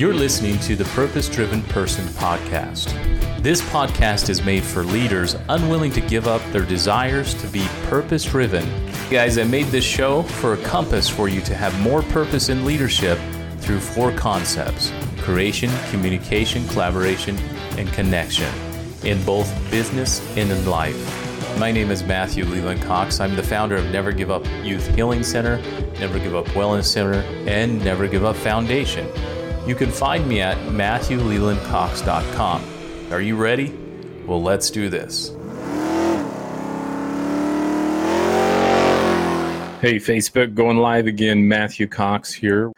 You're listening to the Purpose Driven Person podcast. This podcast is made for leaders unwilling to give up their desires to be purpose driven. Guys, I made this show for a compass for you to have more purpose in leadership through four concepts creation, communication, collaboration, and connection in both business and in life. My name is Matthew Leland Cox. I'm the founder of Never Give Up Youth Healing Center, Never Give Up Wellness Center, and Never Give Up Foundation. You can find me at MatthewLelandCox.com. Are you ready? Well, let's do this. Hey, Facebook, going live again. Matthew Cox here.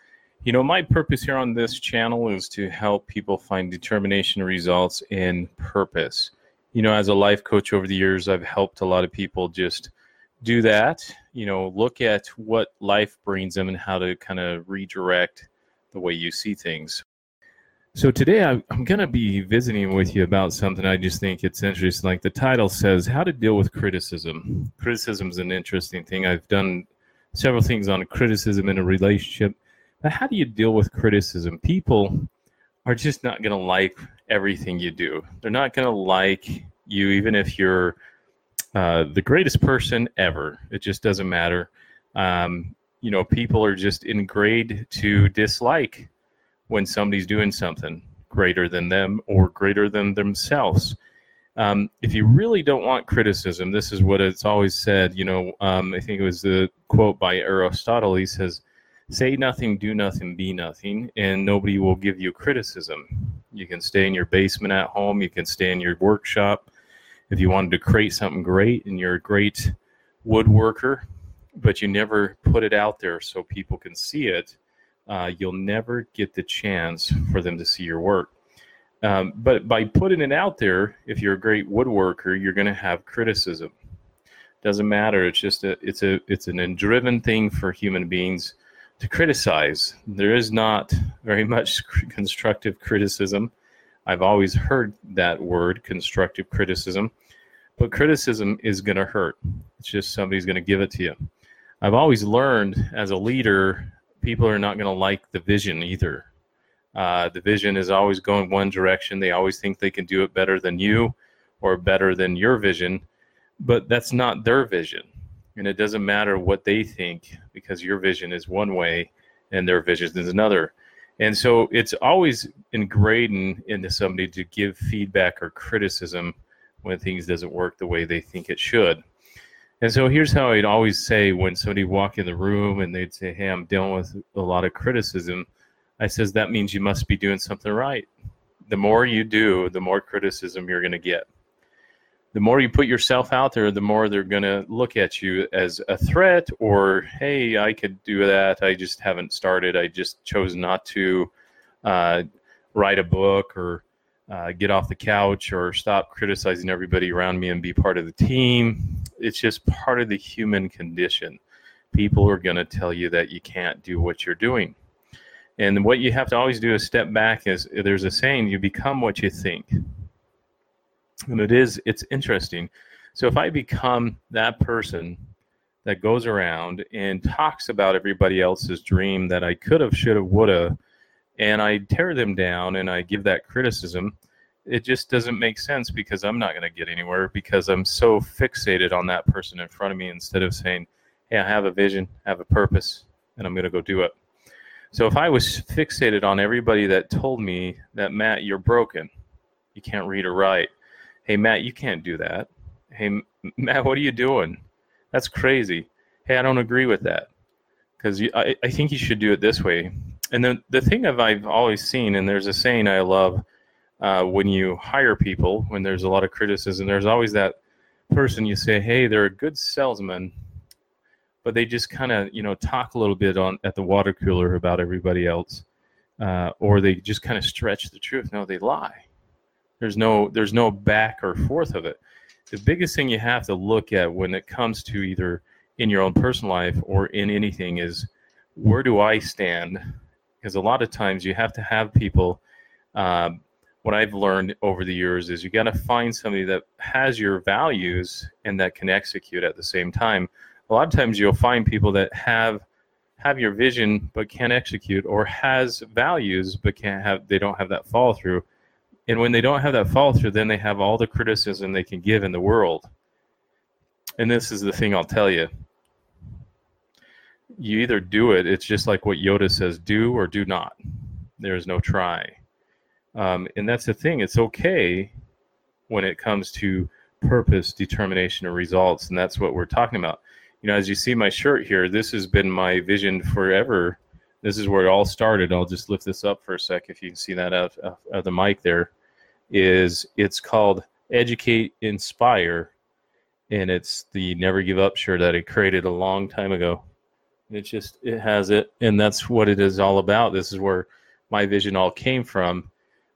You know, my purpose here on this channel is to help people find determination results in purpose you know, as a life coach over the years, I've helped a lot of people just do that, you know, look at what life brings them and how to kind of redirect the way you see things. So today I'm going to be visiting with you about something I just think it's interesting. Like the title says, How to Deal with Criticism. Criticism is an interesting thing. I've done several things on criticism in a relationship. But how do you deal with criticism? People are just not going to like everything you do. They're not going to like you, even if you're uh, the greatest person ever. It just doesn't matter. Um, you know, people are just in grade to dislike when somebody's doing something greater than them or greater than themselves. Um, if you really don't want criticism, this is what it's always said. You know, um, I think it was the quote by Aristotle. He says, say nothing, do nothing, be nothing, and nobody will give you criticism. You can stay in your basement at home, you can stay in your workshop. If you wanted to create something great and you're a great woodworker, but you never put it out there so people can see it, uh, you'll never get the chance for them to see your work. Um, but by putting it out there, if you're a great woodworker, you're going to have criticism. Doesn't matter. It's just a it's a it's an driven thing for human beings to criticize. There is not very much constructive criticism. I've always heard that word, constructive criticism, but criticism is going to hurt. It's just somebody's going to give it to you. I've always learned as a leader, people are not going to like the vision either. Uh, the vision is always going one direction. They always think they can do it better than you or better than your vision, but that's not their vision and it doesn't matter what they think because your vision is one way and their vision is another and so it's always ingrained into somebody to give feedback or criticism when things doesn't work the way they think it should and so here's how i'd always say when somebody walk in the room and they'd say hey i'm dealing with a lot of criticism i says that means you must be doing something right the more you do the more criticism you're going to get the more you put yourself out there, the more they're going to look at you as a threat or, hey, I could do that. I just haven't started. I just chose not to uh, write a book or uh, get off the couch or stop criticizing everybody around me and be part of the team. It's just part of the human condition. People are going to tell you that you can't do what you're doing. And what you have to always do is step back. Is there's a saying, you become what you think and it is it's interesting so if i become that person that goes around and talks about everybody else's dream that i could have should have would have and i tear them down and i give that criticism it just doesn't make sense because i'm not going to get anywhere because i'm so fixated on that person in front of me instead of saying hey i have a vision I have a purpose and i'm going to go do it so if i was fixated on everybody that told me that matt you're broken you can't read or write Hey, Matt, you can't do that. Hey, Matt, what are you doing? That's crazy. Hey, I don't agree with that because I, I think you should do it this way. And then the thing of I've always seen, and there's a saying I love uh, when you hire people, when there's a lot of criticism, there's always that person you say, hey, they're a good salesman, but they just kind of you know talk a little bit on at the water cooler about everybody else, uh, or they just kind of stretch the truth. No, they lie. There's no there's no back or forth of it. The biggest thing you have to look at when it comes to either in your own personal life or in anything is where do I stand? Because a lot of times you have to have people. Um, what I've learned over the years is you got to find somebody that has your values and that can execute at the same time. A lot of times you'll find people that have have your vision but can't execute or has values but can't have they don't have that follow through and when they don't have that follow through then they have all the criticism they can give in the world. And this is the thing i'll tell you. You either do it it's just like what yoda says do or do not. There's no try um, and that's the thing it's okay when it comes to purpose determination and results and that's what we're talking about you know, as you see my shirt here, this has been my vision forever. This is where it all started. I'll just lift this up for a sec if you can see that out of the mic there. Is it's called Educate Inspire, and it's the Never Give Up shirt that I created a long time ago. It just it has it, and that's what it is all about. This is where my vision all came from,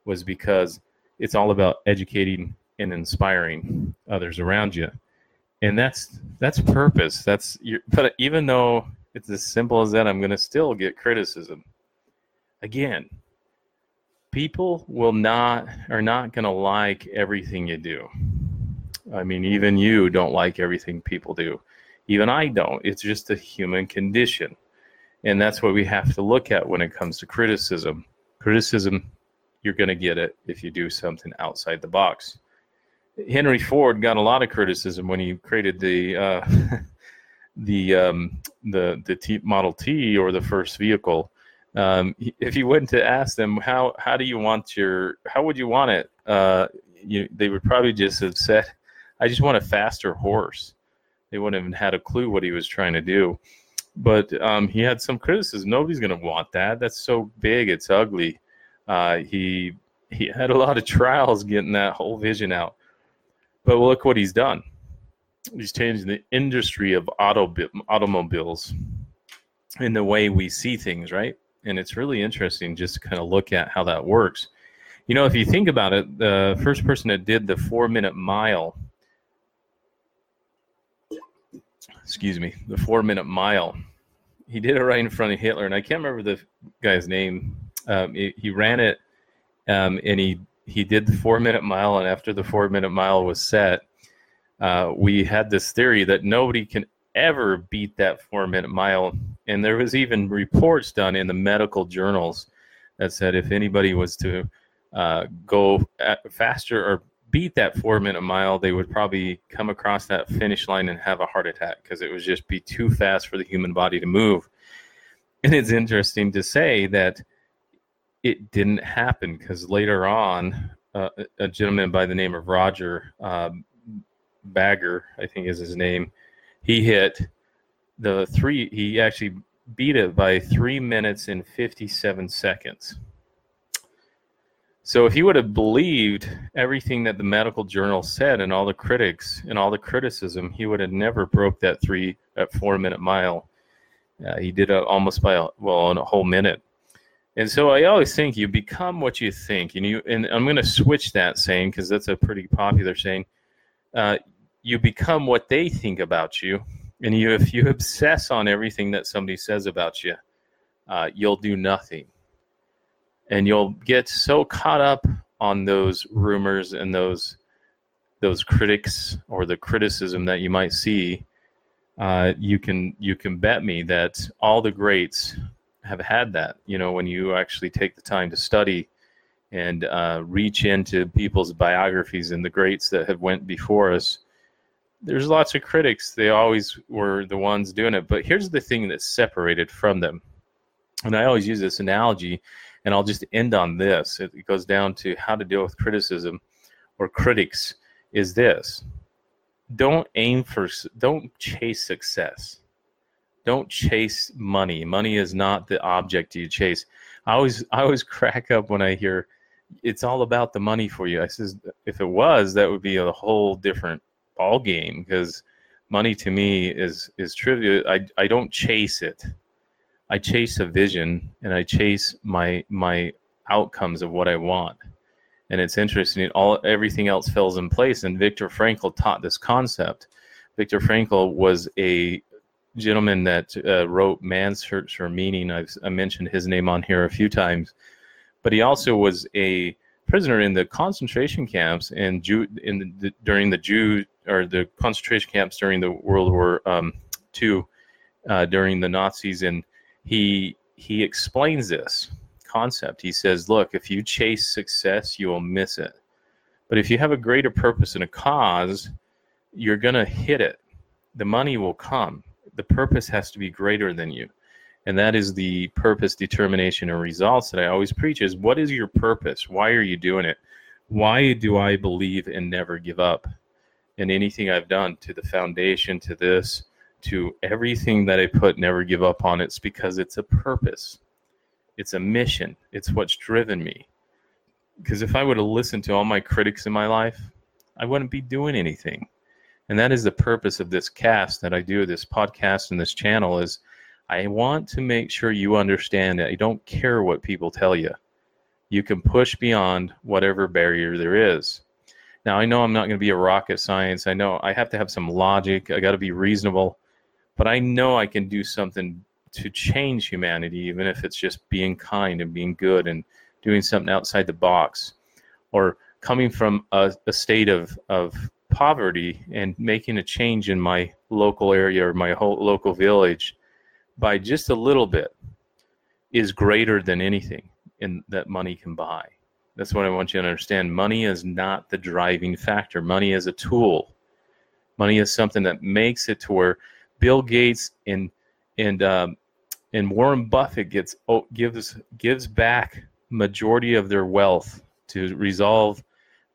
was because it's all about educating and inspiring others around you. And that's that's purpose. That's your, but even though it's as simple as that i'm going to still get criticism. Again people will not are not going to like everything you do. I mean even you don't like everything people do. Even i don't. It's just a human condition. And that's what we have to look at when it comes to criticism. Criticism you're going to get it if you do something outside the box Henry Ford got a lot of criticism when he created the uh, the um, the the T Model T or the first vehicle. Um, if you went to ask them how how do you want your how would you want it, uh, you, they would probably just have said, "I just want a faster horse." They wouldn't have had a clue what he was trying to do. But um, he had some criticism. Nobody's going to want that. That's so big. It's ugly. Uh, he he had a lot of trials getting that whole vision out. But look what he's done. He's changed the industry of auto automobiles in the way we see things, right? And it's really interesting just to kind of look at how that works. You know, if you think about it, the first person that did the four minute mile, excuse me, the four minute mile, he did it right in front of Hitler. And I can't remember the guy's name. Um, he, he ran it um, and he he did the four minute mile, and after the four minute mile was set, uh, we had this theory that nobody can ever beat that four minute mile. And there was even reports done in the medical journals that said if anybody was to uh, go faster or beat that four minute mile, they would probably come across that finish line and have a heart attack because it would just be too fast for the human body to move. And it's interesting to say that it didn't happen because later on, uh, a gentleman by the name of Roger um, Bagger, I think is his name, he hit the three. He actually beat it by three minutes and fifty-seven seconds. So if he would have believed everything that the medical journal said and all the critics and all the criticism, he would have never broke that three that four minute mile. Uh, he did it almost by a, well in a whole minute. And so I always think you become what you think, and you. And I'm going to switch that saying because that's a pretty popular saying. Uh, you become what they think about you, and you if you obsess on everything that somebody says about you, uh, you'll do nothing, and you'll get so caught up on those rumors and those those critics or the criticism that you might see. Uh, you can you can bet me that all the greats have had that. You know, when you actually take the time to study and uh, reach into people's biographies and the greats that have went before us, there's lots of critics. They always were the ones doing it. But here's the thing that's separated from them. And I always use this analogy, and I'll just end on this. It goes down to how to deal with criticism or critics is this. Don't aim for, don't chase success don't chase money. Money is not the object you chase. I always I always crack up when I hear it's all about the money for you. I says if it was, that would be a whole different ball game because money to me is is trivial. I I don't chase it. I chase a vision and I chase my my outcomes of what I want. And it's interesting. All everything else falls in place. And Viktor Frankl taught this concept. Viktor Frankl was a gentleman that uh, wrote Man's Search for Meaning. I've I mentioned his name on here a few times, but he also was a prisoner in the concentration camps and Jew in the, during the Jew or the concentration camps during the World War um, II, uh, during the Nazis, and he he explains this concept. He says, "Look, if you chase success, you will miss it. But if you have a greater purpose and a cause, you're going to hit it. The money will come. The purpose has to be greater than you." And that is the purpose, determination, and results that I always preach is what is your purpose? Why are you doing it? Why do I believe and never give up in anything I've done to the foundation, to this, to everything that I put, never give up on. It's because it's a purpose, it's a mission, it's what's driven me. Because if I would have listened to all my critics in my life, I wouldn't be doing anything. And that is the purpose of this cast that I do, this podcast and this channel is I want to make sure you understand that I don't care what people tell you. You can push beyond whatever barrier there is. Now, I know I'm not going to be a rocket science. I know I have to have some logic. I got to be reasonable but I know I can do something to change humanity, even if it's just being kind and being good and doing something outside the box, or coming from a, a state of, of poverty and making a change in my local area or my whole local village by just a little bit is greater than anything in that money can buy. That's what I want you to understand. Money is not the driving factor. Money is a tool. Money is something that makes it to where Bill Gates and and um, and Warren Buffett gets oh, gives gives back majority of their wealth to resolve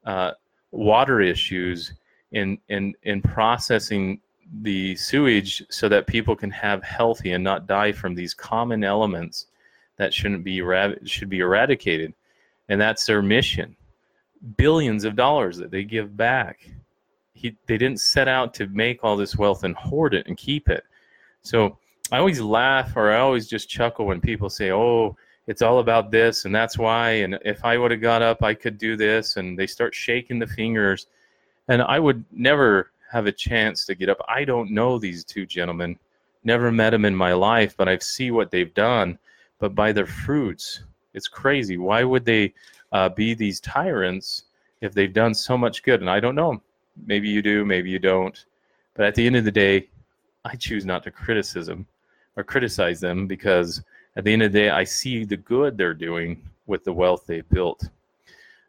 uh, water issues in in in processing the sewage so that people can have healthy and not die from these common elements that shouldn't be should be eradicated and that's their mission billions of dollars that they give back he they didn't set out to make all this wealth and hoard it and keep it. So I always laugh or I always just chuckle when people say, "Oh, it's all about this and that's why." And if I would have got up, I could do this. And they start shaking the fingers, and I would never have a chance to get up. I don't know these two gentlemen, never met them in my life, but I've see what they've done. But by their fruits, it's crazy. Why would they uh, be these tyrants if they've done so much good? And I don't know. Maybe you do, maybe you don't. But at the end of the day, I choose not to criticism or criticize them because at the end of the day, I see the good they're doing with the wealth they've built.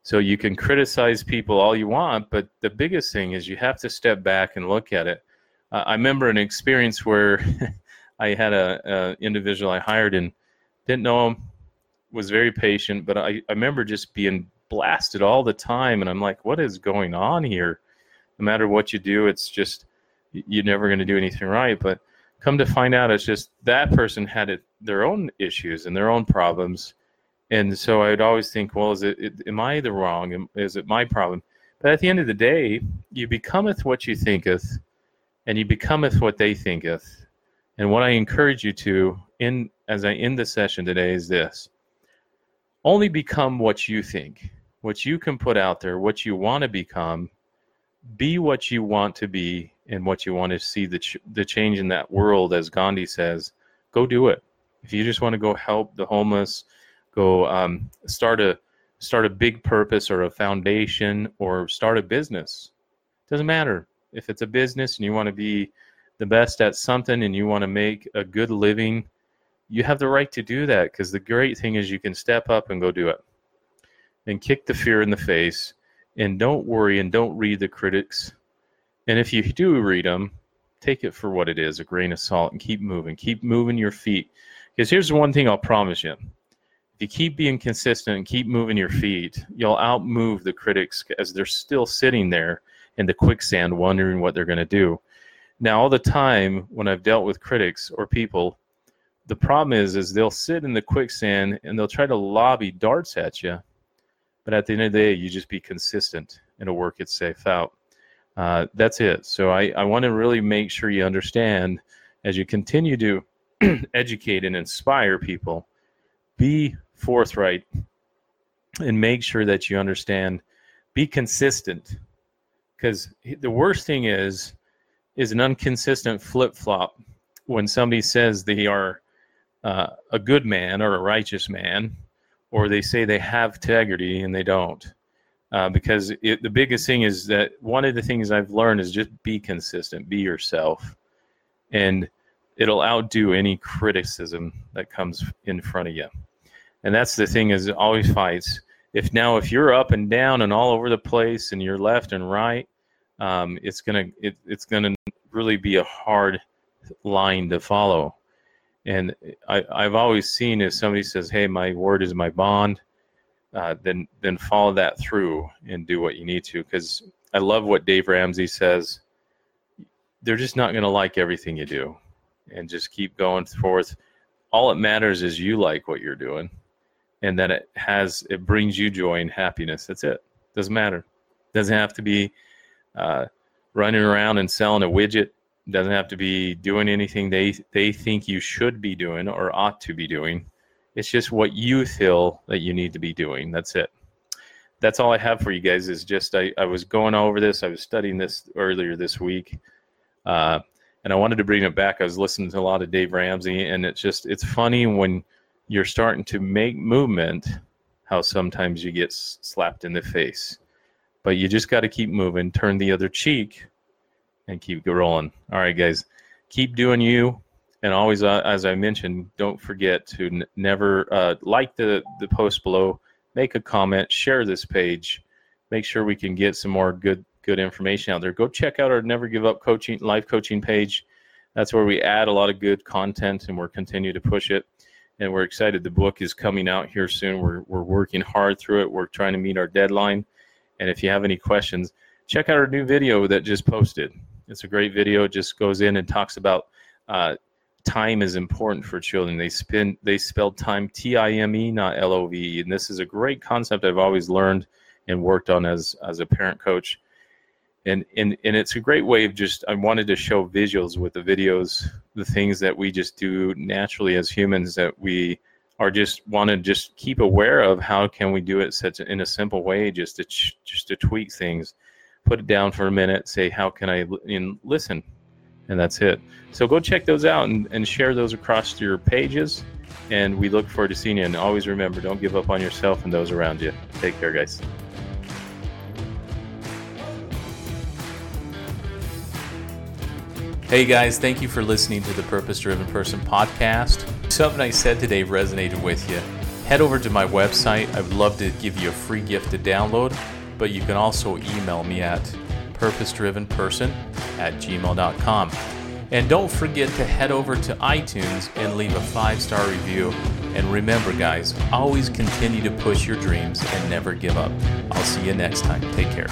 So you can criticize people all you want, but the biggest thing is you have to step back and look at it. Uh, I remember an experience where I had a, a, individual I hired and didn't know him, was very patient, but I, I remember just being blasted all the time, and I'm like, what is going on here? no matter what you do, it's just you're never going to do anything right. But come to find out, it's just that person had it, their own issues and their own problems. And so I'd always think, well, is it, it am I the wrong? Is it my problem? But at the end of the day, you becometh what you thinketh, and you becometh what they thinketh. And what I encourage you to, in as I end the session today, is this: only become what you think, what you can put out there, what you want to become, be what you want to be and what you want to see the, ch- the change in that world as gandhi says go do it if you just want to go help the homeless go um, start a start a big purpose or a foundation or start a business doesn't matter if it's a business and you want to be the best at something and you want to make a good living you have the right to do that because the great thing is you can step up and go do it and kick the fear in the face and don't worry and don't read the critics. And if you do read them, take it for what it is a grain of salt and keep moving. Keep moving your feet. Because here's the one thing I'll promise you you keep being consistent and keep moving your feet, you'll outmove the critics as they're still sitting there in the quicksand wondering what they're going to do. Now, all the time when I've dealt with critics or people, the problem is is they'll sit in the quicksand and they'll try to lobby darts at you but at the end of the day, you just be consistent and it'll work its itself out. Uh, that's it. So I, I want to really make sure you understand as you continue to educate and inspire people, be forthright and make sure that you understand, be consistent. Because the worst thing is, is an inconsistent flip flop when somebody says they are uh, a good man or a righteous man or they say they have integrity and they don't. Uh, because it, the biggest thing is that one of the things I've learned is just be consistent, be yourself, and it'll outdo any criticism that comes in front of you. And that's the thing is always fights. If now if you're up and down and all over the place and you're left and right, um, it's gonna it, it's gonna really be a hard line to follow. And I, I've always seen if somebody says, "Hey, my word is my bond," uh, then then follow that through and do what you need to. Because I love what Dave Ramsey says. They're just not going to like everything you do, and just keep going forth. All it matters is you like what you're doing, and that it has it brings you joy and happiness. That's it. Doesn't matter. Doesn't have to be uh, running around and selling a widget. Doesn't have to be doing anything they they think you should be doing or ought to be doing. It's just what you feel that you need to be doing. That's it. That's all I have for you guys. Is just I, I was going over this. I was studying this earlier this week, uh, and I wanted to bring it back. I was listening to a lot of Dave Ramsey, and it's just it's funny when you're starting to make movement, how sometimes you get slapped in the face but you just got to keep moving, turn the other cheek, and keep rolling. All right, guys, keep doing you. And always, uh, as I mentioned, don't forget to n- never uh, like the, the post below, make a comment, share this page, make sure we can get some more good good information out there. Go check out our Never Give Up Coaching life coaching page. That's where we add a lot of good content, and we're continue to push it. And we're excited. The book is coming out here soon. We're we're working hard through it. We're trying to meet our deadline and if you have any questions, check out our new video that just posted. It's a great video. It just goes in and talks about uh, time is important for children. They spend they spelled time T I M E, not L O V E, and this is a great concept I've always learned and worked on as as a parent coach. And, and and it's a great way of just I wanted to show visuals with the videos, the things that we just do naturally as humans that we are just want to just keep aware of how can we do it such in a simple way just to just to tweak things. Put it down for a minute say how can i in, listen? And that's it. So go check those out and, and share those across your pages. And we look forward to seeing you. And always remember don't give up on yourself and those around you. Take care guys Hey guys, thank you for listening to the Purpose Driven Person podcast. Something I said today resonated with you. Head over to my website. I would love to give you a free gift to download, but you can also email me at purposedrivenperson at gmail.com. And don't forget to head over to iTunes and leave a five star review. And remember, guys, always continue to push your dreams and never give up. I'll see you next time. Take care.